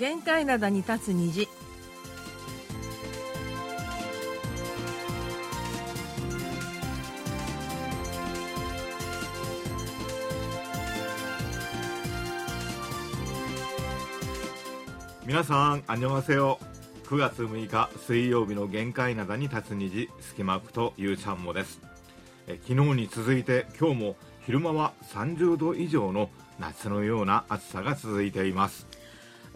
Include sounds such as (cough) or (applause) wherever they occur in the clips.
限界灘に立つ虹皆さん、あんにょがせよ。9月6日水曜日の限界灘に立つ虹、スキマップとゆうちゃんもです。え昨日に続いて今日も昼間は30度以上の夏のような暑さが続いています。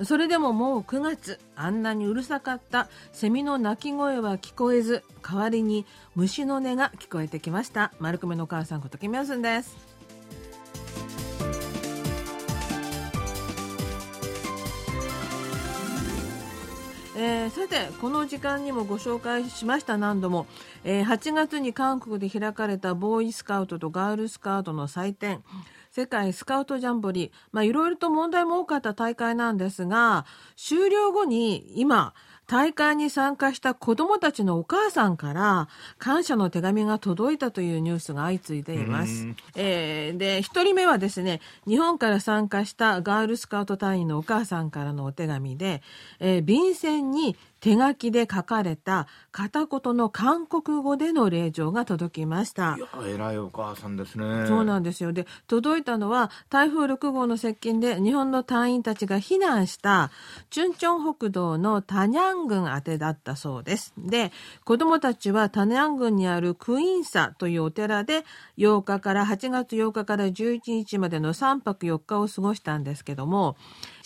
それでももう9月あんなにうるさかった。セミの鳴き声は聞こえず代わりに虫の音が聞こえてきました。丸くめのお母さんことキミヨスンです。えーさてこの時間にもご紹介しました何度も、えー8月に韓国で開かれたボーイスカウトとガールスカウトの祭典。世界スカウトジャンボリー、まあ、いろいろと問題も多かった大会なんですが終了後に今大会に参加した子どもたちのお母さんから感謝の手紙が届いたというニュースが相次いでいます。えーで、一人目はですね、日本から参加したガールスカウト隊員のお母さんからのお手紙で、えー便箋に手書きで書かれた片言の韓国語での令状が届きましたい。や、偉いお母さんですね。そうなんですよ。で、届いたのは台風6号の接近で日本の隊員たちが避難したチュンチョン北道のタニャン郡宛てだったそうです。で、子供たちはタニャン郡にあるクイーンサというお寺で8日から8月8日から11日までの3泊4日を過ごしたんですけども、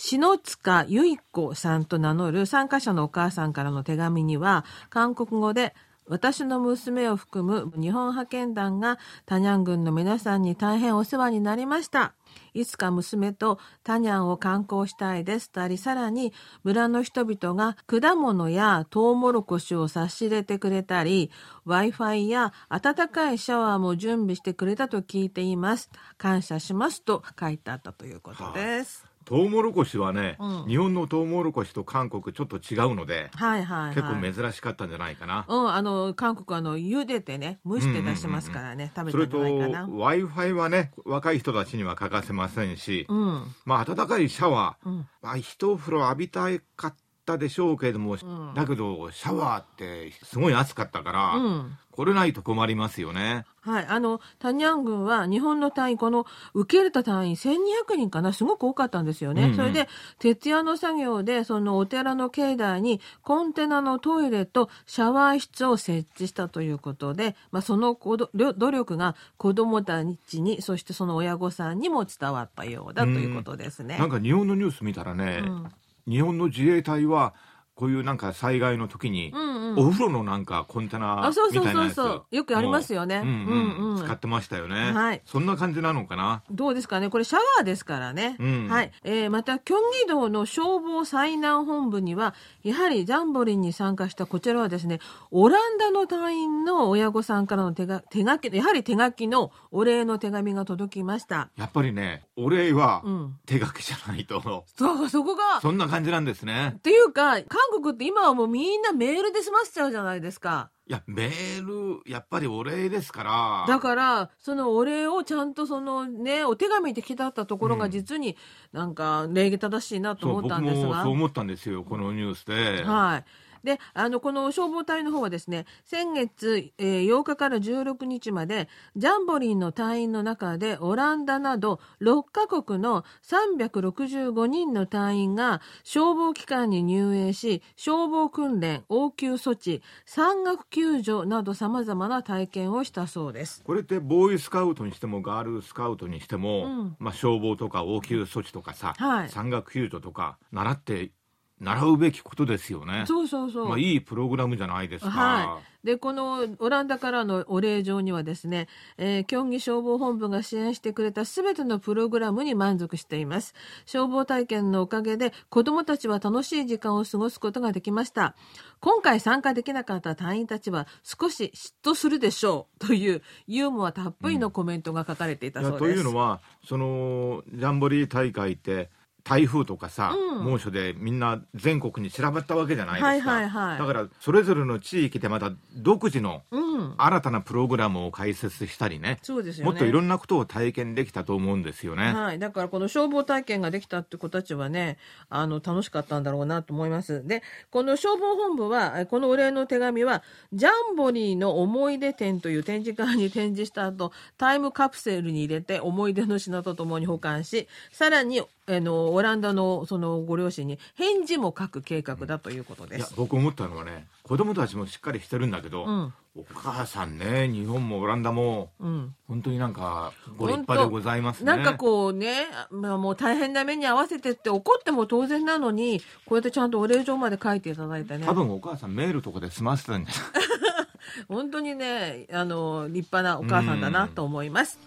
篠塚由衣子さんと名乗る参加者のお母さんからの手紙には韓国語で私の娘を含む日本派遣団がタニャン郡の皆さんに大変お世話になりました。いつか娘とタニャンを観光したいですとあり、さらに村の人々が果物やトウモロコシを差し入れてくれたり、Wi-Fi や温かいシャワーも準備してくれたと聞いています。感謝しますと書いてあったということです。トウモロコシはね、うん日本のトウモロコシと韓国ちょっと違うので、はいはいはい。結構珍しかったんじゃないかな。うん、あの、韓国はあの、茹でてね、蒸して出しますからね、食それとんじゃないかな。Wi-Fi はね若い人たちには欠かせませんし、うん。まあ暖かいシャワー、うんまあ一風呂浴びたかったでしょうけれども、んだけどシャワーってすごい暑かったから、うん。これないと困りますよね。はい。あの、タニャン軍は日本の隊員、この受け入れた隊員1200人かな、すごく多かったんですよね。うんうんそれで、徹夜の作業で、そのお寺の境内にコンテナのトイレとシャワー室を設置したということで、まあ、そのこど努力が子供たちに、そしてその親御さんにも伝わったようだということですね。なんか日本のニュース見たらね、うん日本の自衛隊はこういうなんか災害の時に、うんうん。お風呂のなんかコンテナみたいなやつそうそう。よくありますよね。もううんうんうん。うん使ってましたよね、はい。そんな感じなのかな？どうですかね？これシャワーですからね。うん。はい。えーまた、キョンギ道の消防災難本部には、やはりジャンボリンに参加したこちらはですね、オランダの隊員の親御さんからの手が手書き、やはり手書きのお礼の手紙が届きました。やっぱりねお礼はうん。手書きじゃないと、そう、そこが、そんな感じなんですね。っていうか、韓国って今はもうみんなメールで済ませちゃうじゃないですか。いやメールやっぱりお礼ですからだから、そのお礼をちゃんとそのね、お手紙で来たったところが実になんか礼儀正しいなと思ったそう僕んですが。もそう思ったんですよこのニュースで、はい。で、あの、この消防隊の方はですね、先月、えー8日から16日まで、ジャンボリンの隊員の中で、オランダなど6カ国の365人の隊員が消防機関に入営し、消防訓練、応急措置、山岳救助など様々な体験をしたそうです。これってボーイスカウトにしてもガールスカウトにしても、うんまあ、消防とか応急措置とかさ、はい山岳救助とか習って習うべきことですよね。そうそうそう。まあ、いいプログラムじゃないですか。はい。で、このオランダからのお礼状にはですね、えー、競技消防本部が支援してくれたすべてのプログラムに満足しています。消防体験のおかげで子供たちは楽しい時間を過ごすことができました。今回参加できなかった隊員たちは少し嫉妬するでしょうというユーモアたっぷりのコメントが書かれていたそうです。というのはそのジャンボリー大会って台風とかさ、うん猛暑でみんな全国に散らばったわけじゃないですか、はいはいはいだからそれぞれの地域でまた独自のうんうん新たなプログラムを開設したりねそうですよねもっといろんなことを体験できたと思うんですよね。はい。だからこの消防体験ができたって子たちはね、あの、楽しかったんだろうなと思います。で、この消防本部は、えこのお礼の手紙は、ジャンボリーの思い出展という展示会に展示した後、タイムカプセルに入れて思い出の品とともに保管し、さらに、あの、オランダのそのご両親に返事も書く計画だということです。いや僕思ったのはね子供たちもしっかりしてるんだけど、うんお母さんね日本もオランダもうん。本当になんかご立派でございますね。なんかこうね、まあ、もう大変な目に合わせてって怒っても当然なのに、こうやってちゃんとお礼状まで書いていただいてね。多分お母さんメールとかで済ませたんじゃない？(laughs) 本当にね、あの、立派なお母さんだなと思います。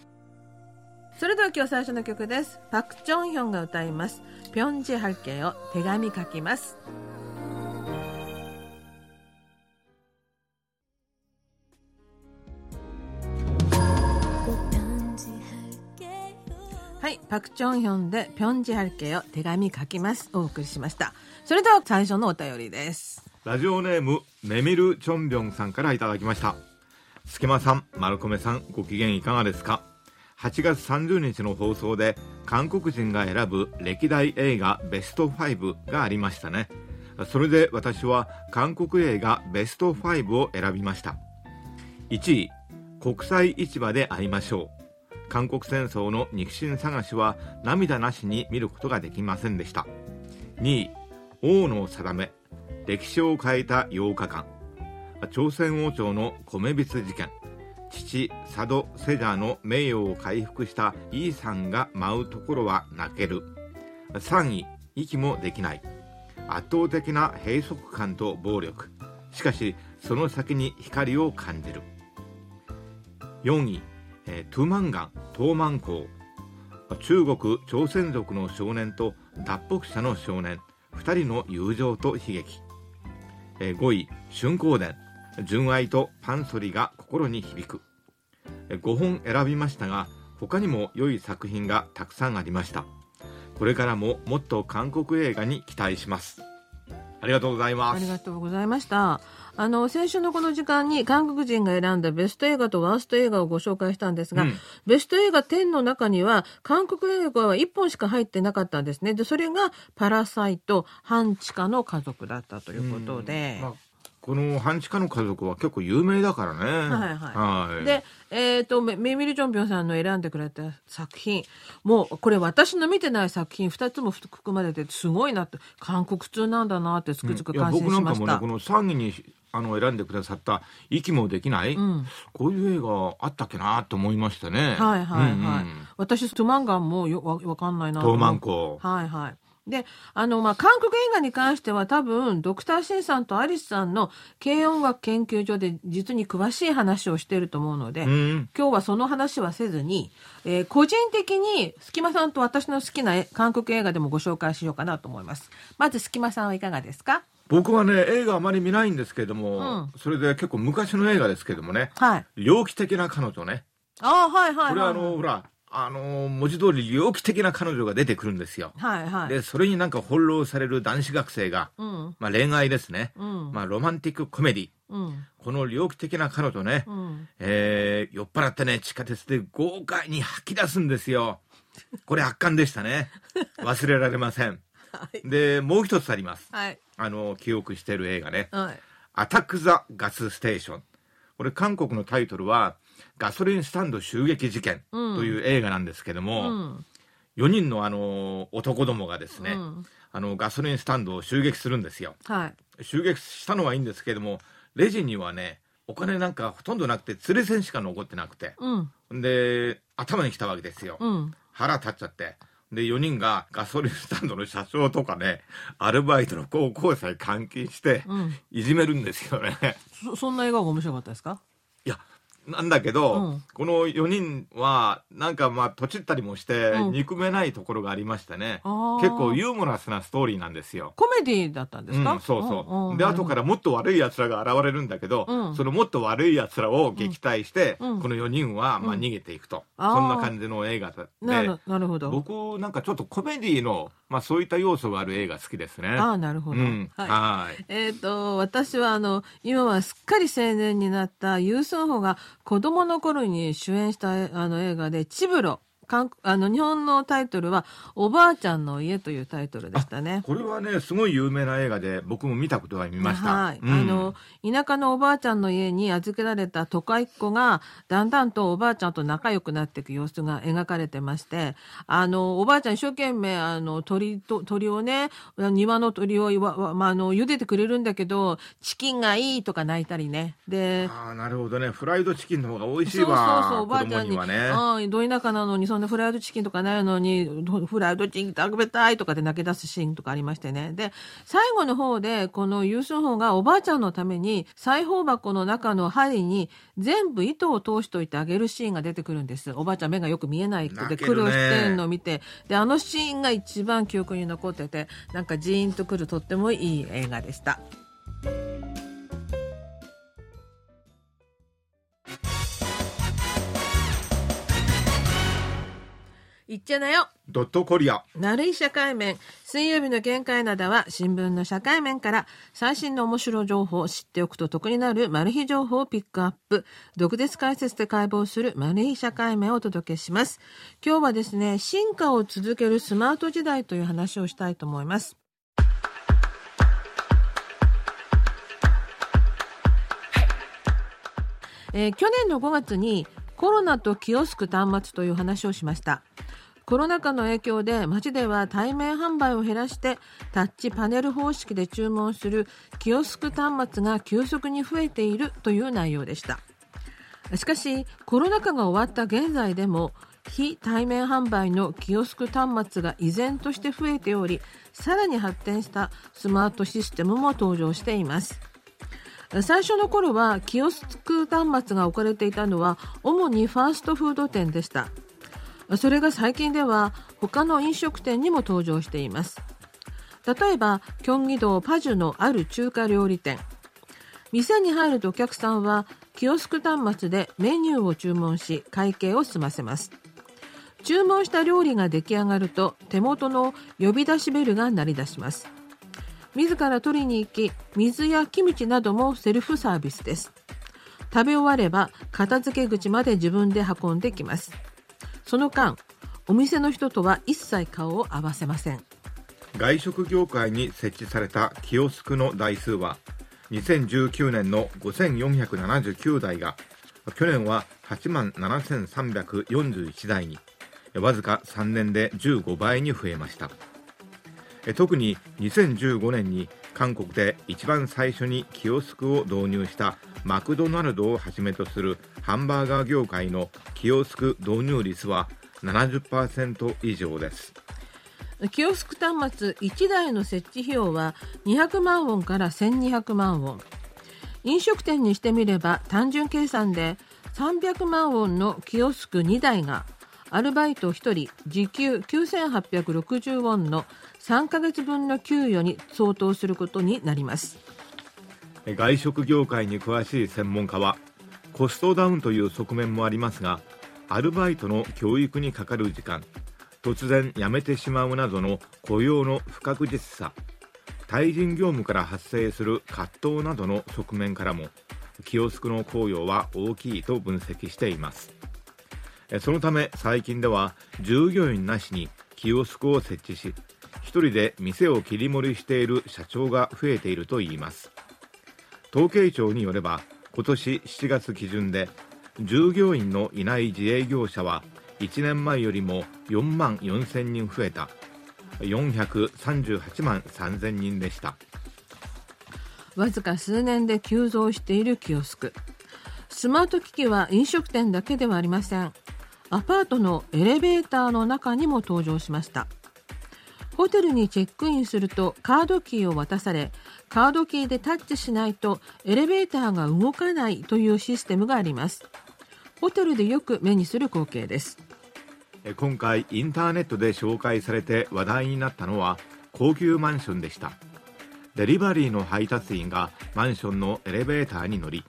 それでは今日最初の曲です。パク・チョンヒョンが歌います。ピョンジハルケを手紙書きます。はい、パク・チョンヒョンでピョンジハルケを手紙書きます。お送りしました。それでは最初のお便りです。ラジオネームメミル・チョンビョンさんからいただきました隙間さん丸米さんご機嫌いかがですか？8月30日の放送で韓国人が選ぶ歴代映画ベスト5がありましたね。それで私は韓国映画ベスト5を選びました。1位国際市場で会いましょう。韓国戦争の肉親探しは涙なしに見ることができませんでした。2位王の定め歴史を変えた8日間。朝鮮王朝の米びつ事件。父佐渡セジャーの名誉を回復したイーさんが舞うところは泣ける。3位息もできない。圧倒的な閉塞感と暴力。しかしその先に光を感じる。4位、えトゥマンガン東満港中国朝鮮族の少年と脱北者の少年。2人の友情と悲劇。え5位春光伝純愛とパンソリが心に響くえー5本選びましたが他にも良い作品がたくさんありましたこれからももっと韓国映画に期待しますありがとうございますありがとうございました。あの、先週のこの時間に韓国人が選んだベスト映画とワースト映画をご紹介したんですが、うんベスト映画10の中には、韓国映画は1本しか入ってなかったんですね。で、それが、パラサイト、半地下の家族だったということで。まあこの半地下の家族は結構有名だからね。はいはい。はい。で、えっ、と、メメミル・ジョンピョンさんの選んでくれた作品、もう、これ私の見てない作品2つも含まれてて、すごいなって、韓国通なんだなってつくづく感心僕なんかしました。もねこの3位にあの選んでくださった「息もできない」ん。こういう映画あったっけなと思いましたね。はいはいはい。うんうん。私、トゥマンガンもよわわかんないなと思う。東満港はいはい。で、あの、まあ、韓国映画に関しては多分、ドクターシンさんとアリスさんの軽音楽研究所で実に詳しい話をしていると思うので、うん今日はその話はせずに、えー個人的に、隙間さんと私の好きなえ韓国映画でもご紹介しようかなと思います。まず、隙間さんはいかがですか？僕はね映画あまり見ないんですけれども、うんそれで結構昔の映画ですけどもねはい。「猟奇的な彼女ね」ああ、はいはいはい。これはあのほらあの文字通り猟奇的な彼女が出てくるんですよはいはい。でそれになんか翻弄される男子学生が、うん。まあ、恋愛ですね、うん。まあ、ロマンティックコメディうん。この猟奇的な彼女ね、うん。えー酔っ払ってね地下鉄で豪快に吐き出すんですよ (laughs) これ圧巻でしたね忘れられませんはい。でもう一つありますはい。あの記憶してる映画ねはい。「アタック・ザ・ガス・ステーション」これ韓国のタイトルは「ガソリンスタンド襲撃事件」という映画なんですけどうも、ん。4人のあの男どもがですね、うんあのガソリンスタンドを襲撃するんですよはい。襲撃したのはいいんですけどもレジにはねお金なんかほとんどなくて釣り銭しか残ってなくてうん。で頭に来たわけですよ、うん。腹立っちゃってで4人がガソリンスタンドの社長とかねアルバイトの高校生監禁してうん。いじめるんですよねそ (laughs) そんな映画が面白かったですか？いやなんだけど、うんこの4人は、なんかまあ、とちったりもして、うん憎めないところがありましてね。あー結構ユーモラスなストーリーなんですよ。コメディだったんですか、うん、そうそう。んんで、後からもっと悪い奴らが現れるんだけど、うんそのもっと悪い奴らを撃退して、うんこの4人は、まあ、うん逃げていくと。そんな感じの映画で。なるなるほど。僕、なんかちょっとコメディの、まあ、そういった要素がある映画好きですね。ああ、なるほど。うん。はい。はい。えっ、と、私はあの、今はすっかり青年になったユースンホが子供の頃に主演したあの映画で、チブロ。韓あの日本のタイトルは「おばあちゃんの家」というタイトルでしたね。これはね、すごい有名な映画で、僕も見たことが見ました。はい、うんあの田舎のおばあちゃんの家に預けられた都会っ子がだんだんとおばあちゃんと仲良くなっていく様子が描かれてましてあのおばあちゃん一生懸命あの鳥と鳥をね庭の鳥をわわまあ、あの茹でてくれるんだけどチキンがいいとか泣いたりねでああ、なるほどね。フライドチキンの方が美味しいそうそうわ。そうおばあちゃんにね。ああど田舎なのにそんなフライドチキンとかないのにフライドチキン食べたいとかで泣き出すシーンとかありましてね。で最後の方でこのユースンホがおばあちゃんのために裁縫箱の中の針に全部糸を通しといてあげるシーンが出てくるんです。おばあちゃん目がよく見えないくて泣けるね。苦労してんのを見て。であのシーンが一番記憶に残っててなんかジーンとくるとってもいい映画でした。いっちゃなよ。ドットコリア。なるい社会面。水曜日の限界などは新聞の社会面から最新の面白情報を知っておくと得になるマル秘情報をピックアップ。独舌解説で解剖するマル秘社会面をお届けします。今日はですね進化を続けるスマート時代という話をしたいと思います。えー去年の5月にコロナとキオスク端末という話をしました。コロナ禍の影響で街では対面販売を減らしてタッチパネル方式で注文するキオスク端末が急速に増えているという内容でした。しかしコロナ禍が終わった現在でも非対面販売のキオスク端末が依然として増えておりさらに発展したスマートシステムも登場しています。最初の頃はキオスク端末が置かれていたのは主にファーストフード店でした。それが最近では他の飲食店にも登場しています。例えば京畿道パジュのある中華料理店。店に入るとお客さんはキオスク端末でメニューを注文し会計を済ませます。注文した料理が出来上がると手元の呼び出しベルが鳴り出します。自ら取りに行き水やキムチなどもセルフサービスです。食べ終われば片付け口まで自分で運んできます。その間お店の人とは一切顔を合わせません。外食業界に設置されたキオスクの台数は2019年の5479台が去年は8万7341台にわずか3年で15倍に増えました。特に2015年に韓国で一番最初にキオスクを導入したマクドナルドをはじめとするハンバーガー業界のキオスク導入率は70%以上です。キオスク端末1台の設置費用は200万ウォンから1200万ウォン。飲食店にしてみれば単純計算で300万ウォンのキオスク2台がアルバイト1人時給9860ウォンの3ヶ月分の給与に相当することになります。外食業界に詳しい専門家はコストダウンという側面もありますがアルバイトの教育にかかる時間突然辞めてしまうなどの雇用の不確実さ対人業務から発生する葛藤などの側面からもキオスクの効用は大きいと分析しています。そのため最近では従業員なしにキオスクを設置し一人で店を切り盛りしている社長が増えているといいます。統計庁によれば今年7月基準で従業員のいない自営業者は1年前よりも4万4000人増えた。438万3000人でした。わずか数年で急増しているキオスク。スマート機器は飲食店だけではありません。アパートのエレベーターの中にも登場しました。ホテルにチェックインするとカードキーを渡されカードキーでタッチしないとエレベーターが動かないというシステムがあります。ホテルでよく目にする光景です。今回インターネットで紹介されて話題になったのは高級マンションでした。デリバリーの配達員がマンションのエレベーターに乗り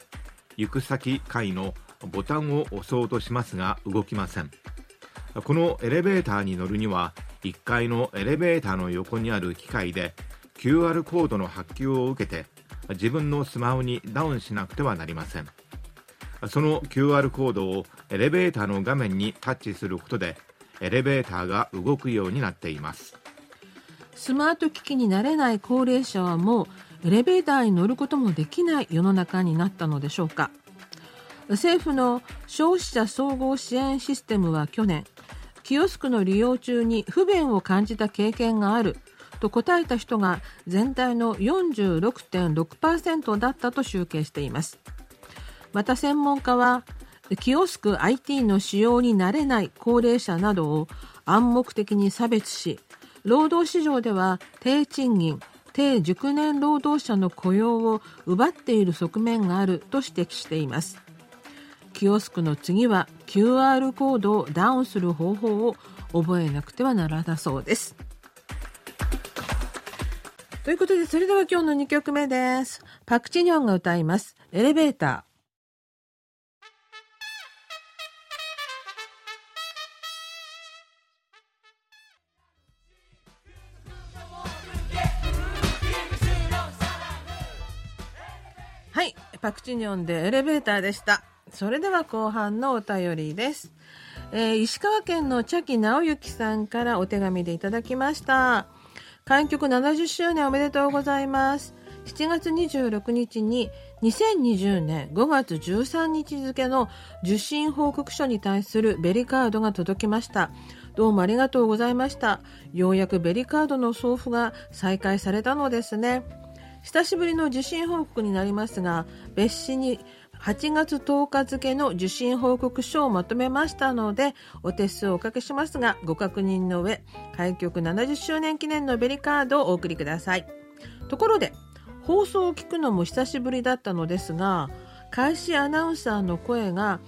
行く先階のボタンを押そうとしますが動きません。このエレベーターに乗るには1階のエレベーターの横にある機械で QR コードの発給を受けて自分のスマホにダウンしなくてはなりません。その QR コードをエレベーターの画面にタッチすることでエレベーターが動くようになっています。スマート機器に慣れない高齢者はもうエレベーターに乗ることもできない世の中になったのでしょうか。政府の消費者総合支援システムは去年キオスクの利用中に不便を感じた経験がある。と答えた人が全体の46.6%だったと集計しています。また専門家はキオスク IT の使用に慣れない高齢者などを暗黙的に差別し労働市場では低賃金低熟年労働者の雇用を奪っている側面があると指摘しています。キオスクの次は QR コードをダウンする方法を覚えなくてはならなそうですということで、それでは今日の2曲目です。パクチニョンが歌います。エレベーター。はい、パクチニョンでエレベーターでした。それでは後半のお便りです。えー、石川県の茶木直之さんからお手紙でいただきました。開局70周年おめでとうございます。7月26日に2020年5月13日付の受信報告書に対するベリカードが届きました。どうもありがとうございました。ようやくベリカードの送付が再開されたのですね。久しぶりの受信報告になりますが、別紙に8月10日付の受信報告書をまとめましたので、お手数をおかけしますが、ご確認の上、開局70周年記念のベリカードをお送りください。ところで、放送を聞くのも久しぶりだったのですが、開始アナウンサーの声が、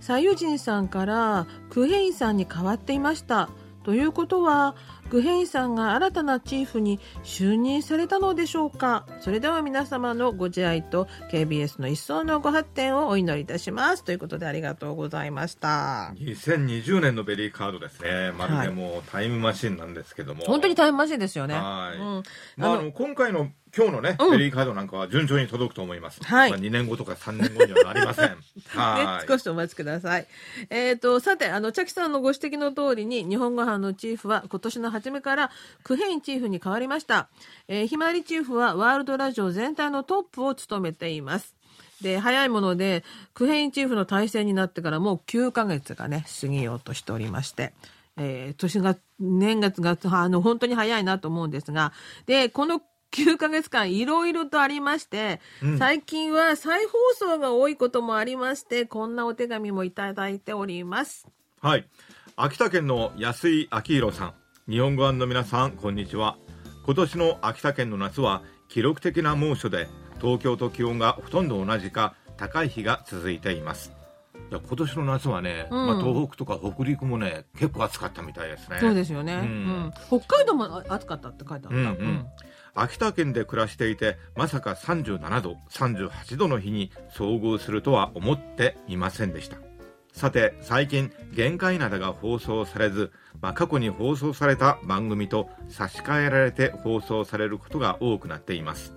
サユジンさんからクヘインさんに変わっていました。ということは、グヘイさんが新たなチーフに就任されたのでしょうか？それでは皆様のご自愛と KBS の一層のご発展をお祈りいたします。ということでありがとうございました。2020年のベリーカードですね。まるでもうタイムマシンなんですけども、はい、本当にタイムマシンですよね。はい、うん、まあ、あの今回の今日のね、ベリーカードなんかは順調に届くと思います。はい。まあ、2年後とか3年後にはなりません。(laughs) はい、少しお待ちください。えっ、ー、と、さて、あの、チャキさんのご指摘の通りに、日本語班のチーフは今年の初めからクヘインチーフに変わりました。えー、ひまわりチーフはワールドラジオ全体のトップを務めています。で、早いもので、クヘインチーフの体制になってからもう9ヶ月がね、過ぎようとしておりまして。えー、年が、年月が、あの、本当に早いなと思うんですが、で、この9ヶ月間いろいろとありまして、うん、最近は再放送が多いこともありまして、こんなお手紙もいただいております。はい。秋田県の安井明宏さん。日本語版の皆さん、こんにちは。今年の秋田県の夏は記録的な猛暑で、東京と気温がほとんど同じか高い日が続いています。いや今年の夏はね、うん、まあ、東北とか北陸もね結構暑かったみたいですねそうですよね、うん、うん、北海道も暑かったって書いてあった、うんうん秋田県で暮らしていてまさか37度38度の日に遭遇するとは思っていませんでした。さて最近限界灘が放送されず、まあ、過去に放送された番組と差し替えられて放送されることが多くなっています。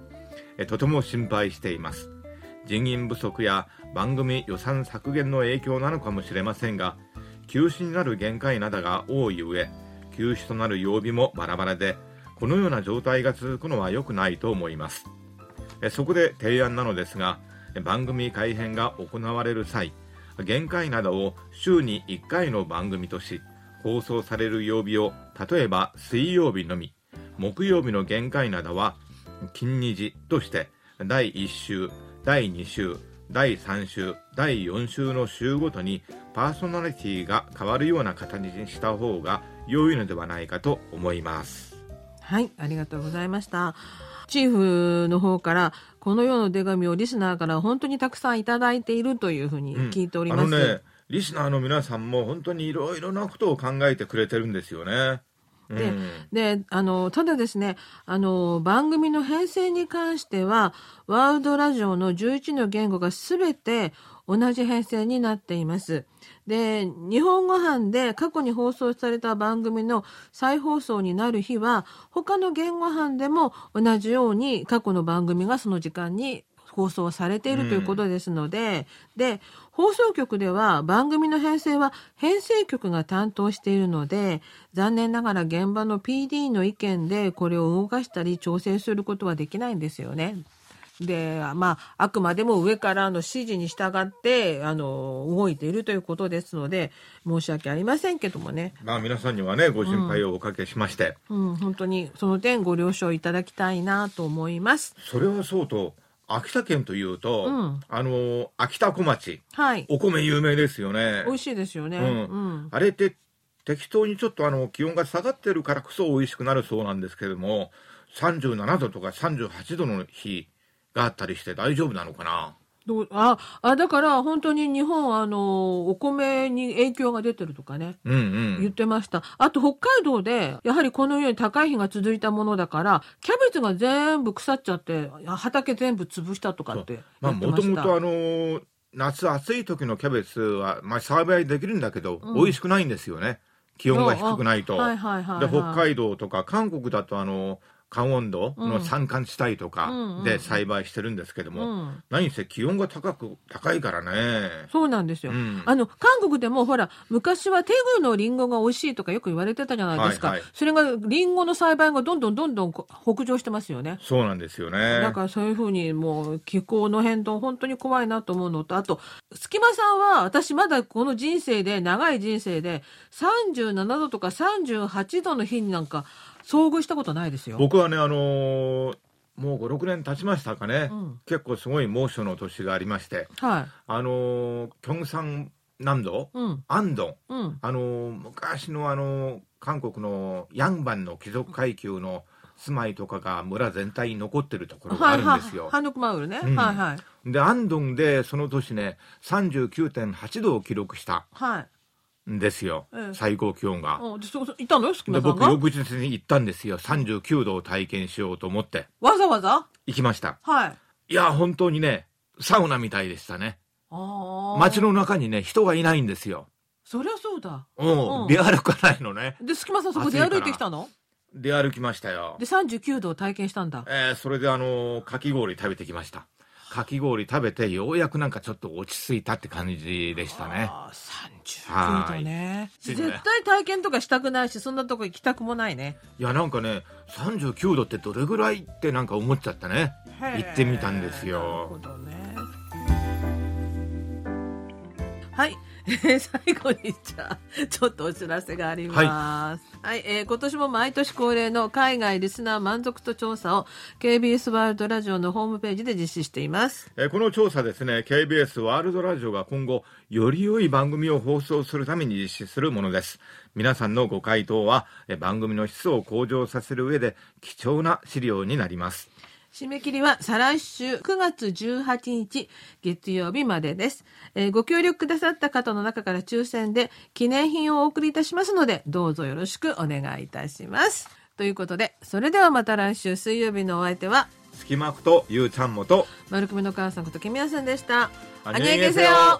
えとても心配しています。人員不足や番組予算削減の影響なのかもしれませんが休止になる限界灘が多い上休止となる曜日もバラバラでこのような状態が続くのは良くないと思います。そこで提案なのですが番組改編が行われる際限界などを週に1回の番組とし放送される曜日を例えば水曜日のみ木曜日の限界などは金日として第1週第2週第3週第4週の週ごとにパーソナリティが変わるような形にした方が良いのではないかと思います。はい、ありがとうございました。チーフの方からこのような手紙をリスナーから本当にたくさんいただいているというふうに聞いております。うん、あのね、リスナーの皆さんも本当にいろいろなことを考えてくれてるんですよね。で、うんで、あの、ただですね、あの、番組の編成に関しては、ワールドラジオの11の言語がすべて同じ編成になっています。で、日本語版で過去に放送された番組の再放送になる日は、他の言語版でも同じように過去の番組がその時間に放送されているということですので、で、放送局では番組の編成は編成局が担当しているので、残念ながら現場の PD の意見でこれを動かしたり調整することはできないんですよね。で、まあ、あくまでも上からの指示に従って、あの、動いているということですので、申し訳ありませんけどもね。まあ皆さんにはね、ご心配をおかけしまして、うん、本当にその点ご了承いただきたいなと思います。それはそうと、秋田県というと、うんあの、秋田小町、はい。お米有名ですよね。美味しいですよね。うんうん。あれって適当にちょっとあの気温が下がってるからこそ美味しくなるそうなんですけども37度とか38度の日があったりして大丈夫なのかな？どうあ、あ、だから本当に日本あの、お米に影響が出てるとかね。うんうん言ってました。あと北海道で、やはりこのように高い日が続いたものだから、キャベツが全部腐っちゃって、畑全部潰したとかってまあ。もともとあの夏暑い時のキャベツは、まあ、栽培できるんだけど、うん美味しくないんですよね気温が低くないと。はいはいはい、はい。で北海道とか韓国だとあの寒温度の山間地帯とかうんうんで栽培してるんですけども、うん。何せ気温が高く高いからね。そうなんですよ。うんあの、韓国でもほら、昔はテグのリンゴが美味しいとかよく言われてたじゃないですか。はいはいそれが、リンゴの栽培がどんどんどんどんこ北上してますよね。そうなんですよね。だからそういうふうにもう気候の変動本当に怖いなと思うのと、あと、隙間さんは私まだこの人生で、長い人生で37度とか38度の日になんか遭遇したことないですよ。僕はねあのーもう56年経ちましたかね、うん結構すごい猛暑の年がありましてはい。あのーキョンサン南道うん。アンドンうん。あのー昔のあのー韓国のヤンバンの貴族階級の住まいとかが村全体に残ってるところがあるんですよ。ハヌクマウルね。うんはいはい。でアンドンでその年ね39.8度を記録したはい。んですよ、ええ。最高気温が。うんでそそいたの？よ、隙で間さんが？僕翌日に行ったんですよ。39度を体験しようと思って。わざわざ？行きました。はい。いや本当にねサウナみたいでしたね。ああ。街の中にね人がいないんですよ。そりゃそうだ。うん、うん。出歩かないのね。で、隙間さんそこで歩いてきたの？出歩きましたよ。で、39度を体験したんだ。えーそれであのかき氷食べてきましたかき氷食べてようやくなんかちょっと落ち着いたって感じでしたねああ、39度ね。はい絶対体験とかしたくないし、そんなとこ行きたくもないね。いやなんかね39度ってどれぐらいってなんか思っちゃったね行ってみたんですよなるほどね。はい。え (laughs) ー最後にじゃあちょっとお知らせがあります。はい、えー今年も毎年恒例の海外リスナー満足度調査を KBS ワールドラジオのホームページで実施しています。えーこの調査ですね KBS ワールドラジオが今後より良い番組を放送するために実施するものです皆さんのご回答はえー番組の質を向上させる上で貴重な資料になります締め切りは再来週9月18日月曜日までです、えー、ご協力くださった方の中から抽選で記念品をお送りいたしますので、どうぞよろしくお願いいたします。ということで、それではまた来週水曜日のお相手は、スキマクとゆうちゃんもと、丸組の母さんことケミヤさんでした。あげげせよ